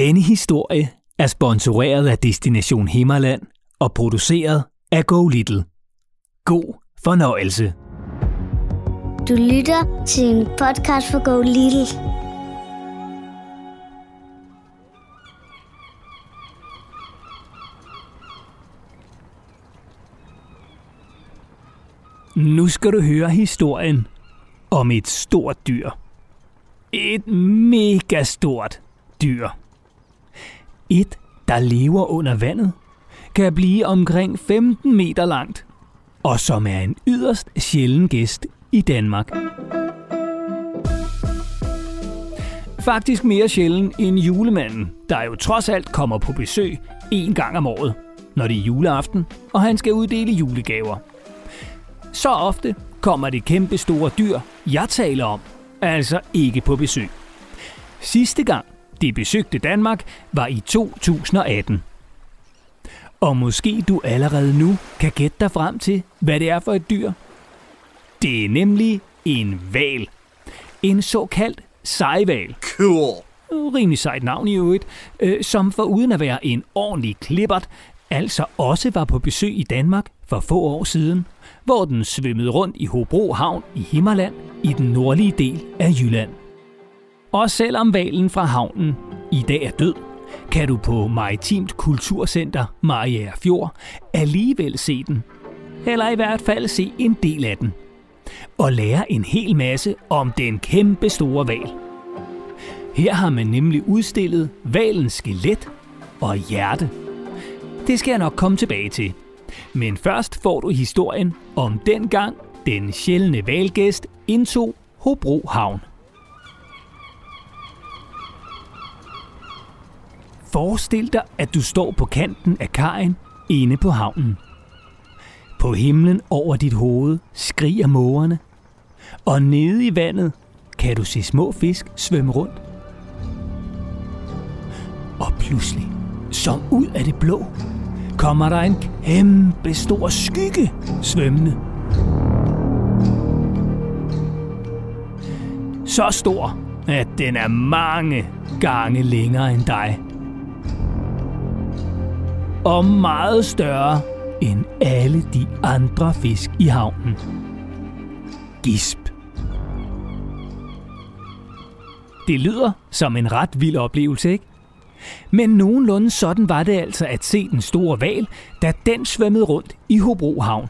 Denne historie er sponsoreret af Destination Himmerland og produceret af Go Little. God fornøjelse. Du lytter til en podcast for Go Little. Nu skal du høre historien om et stort dyr. Et mega stort dyr. Et, der lever under vandet, kan blive omkring 15 meter langt, og som er en yderst sjælden gæst i Danmark. Faktisk mere sjælden end julemanden, der jo trods alt kommer på besøg en gang om året, når det er juleaften, og han skal uddele julegaver. Så ofte kommer det kæmpe store dyr, jeg taler om, altså ikke på besøg. Sidste gang det besøgte Danmark var i 2018. Og måske du allerede nu kan gætte dig frem til, hvad det er for et dyr. Det er nemlig en val. En såkaldt sejval. Cool. Rimelig sejt navn i øvrigt, øh, som for uden at være en ordentlig klippert, altså også var på besøg i Danmark for få år siden, hvor den svømmede rundt i Hobro Havn i Himmerland i den nordlige del af Jylland. Og selvom valen fra havnen i dag er død, kan du på Maritimt Kulturcenter Mariager Fjord alligevel se den. Eller i hvert fald se en del af den. Og lære en hel masse om den kæmpe store val. Her har man nemlig udstillet valens skelet og hjerte. Det skal jeg nok komme tilbage til. Men først får du historien om dengang den sjældne valgæst indtog Hobro Havn. Forestil dig, at du står på kanten af kajen inde på havnen. På himlen over dit hoved skriger mågerne, og nede i vandet kan du se små fisk svømme rundt. Og pludselig, som ud af det blå, kommer der en kæmpe stor skygge svømmende. Så stor, at den er mange gange længere end dig og meget større end alle de andre fisk i havnen. Gisp. Det lyder som en ret vild oplevelse, ikke? Men nogenlunde sådan var det altså at se den store val, da den svømmede rundt i Hobro Havn.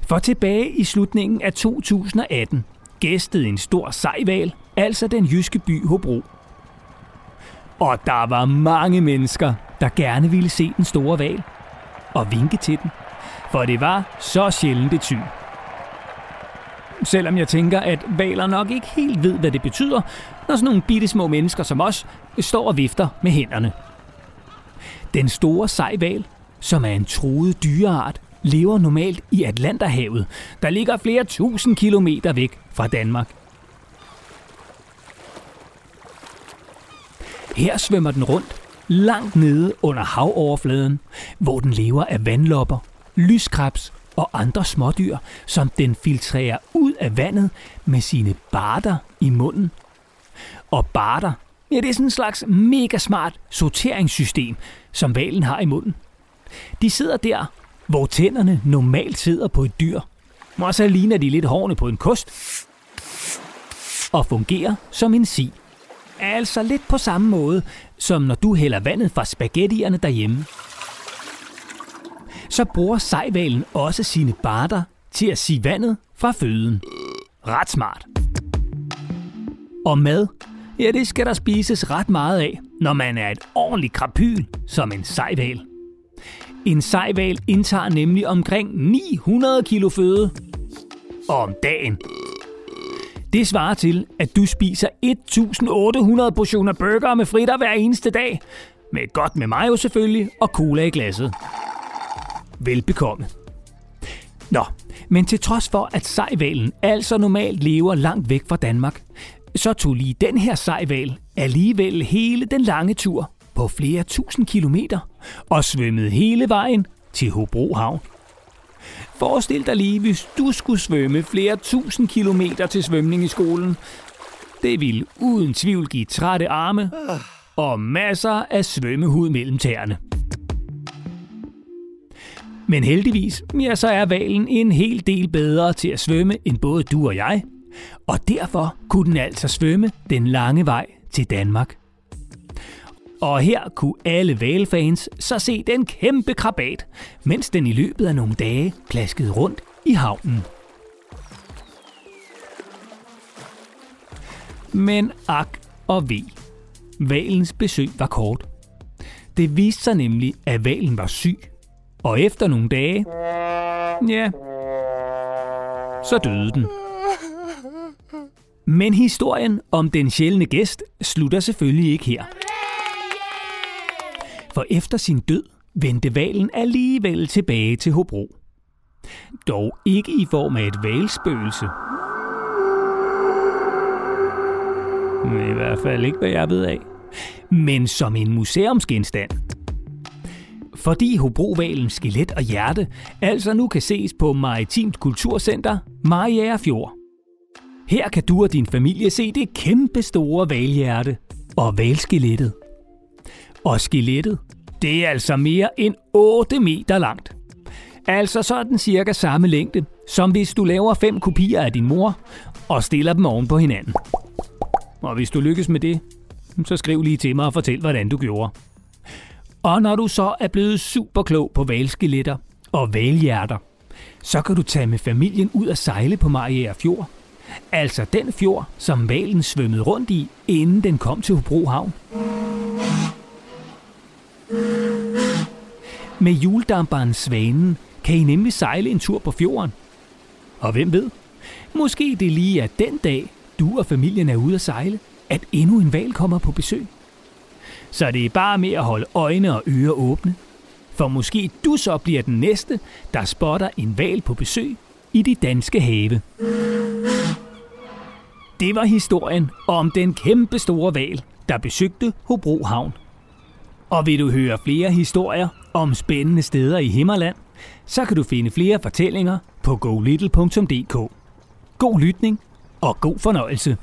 For tilbage i slutningen af 2018 gæstede en stor sejval, altså den jyske by Hobro. Og der var mange mennesker, der gerne ville se den store val og vinke til den, for det var så sjældent et syn. Selvom jeg tænker, at valer nok ikke helt ved, hvad det betyder, når sådan nogle bitte små mennesker som os står og vifter med hænderne. Den store sejval, som er en truet dyreart, lever normalt i Atlanterhavet, der ligger flere tusind kilometer væk fra Danmark. Her svømmer den rundt langt nede under havoverfladen, hvor den lever af vandlopper, lyskrebs og andre smådyr, som den filtrerer ud af vandet med sine barter i munden. Og barter, ja, det er sådan en slags mega smart sorteringssystem, som valen har i munden. De sidder der, hvor tænderne normalt sidder på et dyr. Og så ligner de lidt hårene på en kost. Og fungerer som en si. Altså lidt på samme måde, som når du hælder vandet fra spaghettierne derhjemme. Så bruger sejvalen også sine barter til at sige vandet fra føden. Ret smart. Og mad, ja det skal der spises ret meget af, når man er et ordentligt krapyl som en sejval. En sejval indtager nemlig omkring 900 kilo føde om dagen. Det svarer til, at du spiser 1800 portioner burger med fritter hver eneste dag. Med godt med mayo selvfølgelig, og cola i glasset. Velbekomme. Nå, men til trods for, at sejvalen altså normalt lever langt væk fra Danmark, så tog lige den her sejval alligevel hele den lange tur på flere tusind kilometer og svømmede hele vejen til Hobro Havn. Forestil dig lige, hvis du skulle svømme flere tusind kilometer til svømning i skolen. Det ville uden tvivl give trætte arme og masser af svømmehud mellem tæerne. Men heldigvis, ja, så er valen en hel del bedre til at svømme end både du og jeg, og derfor kunne den altså svømme den lange vej til Danmark. Og her kunne alle valfans så se den kæmpe krabat, mens den i løbet af nogle dage plaskede rundt i havnen. Men ak og ve. Valens besøg var kort. Det viste sig nemlig, at valen var syg. Og efter nogle dage, ja, så døde den. Men historien om den sjældne gæst slutter selvfølgelig ikke her. For efter sin død vendte valen alligevel tilbage til Hobro. Dog ikke i form af et valspøgelse. I hvert fald ikke, hvad jeg ved af. Men som en museumsgenstand. Fordi Hobrovalens skelet og hjerte altså nu kan ses på Maritimt Kulturcenter Mariager Fjord. Her kan du og din familie se det kæmpe store valhjerte og valskelettet. Og skelettet, det er altså mere end 8 meter langt. Altså sådan cirka samme længde, som hvis du laver fem kopier af din mor og stiller dem oven på hinanden. Og hvis du lykkes med det, så skriv lige til mig og fortæl, hvordan du gjorde. Og når du så er blevet super klog på valskeletter og valhjerter, så kan du tage med familien ud og sejle på Mariager Fjord. Altså den fjord, som valen svømmede rundt i, inden den kom til Hobro Havn. Med hjuldamperen Svanen kan I nemlig sejle en tur på fjorden. Og hvem ved, måske det lige er den dag, du og familien er ude at sejle, at endnu en val kommer på besøg. Så det er bare med at holde øjne og ører åbne. For måske du så bliver den næste, der spotter en val på besøg i de danske have. Det var historien om den kæmpe store val, der besøgte Hobro Havn. Og vil du høre flere historier om spændende steder i Himmerland, så kan du finde flere fortællinger på golittle.dk. God lytning og god fornøjelse.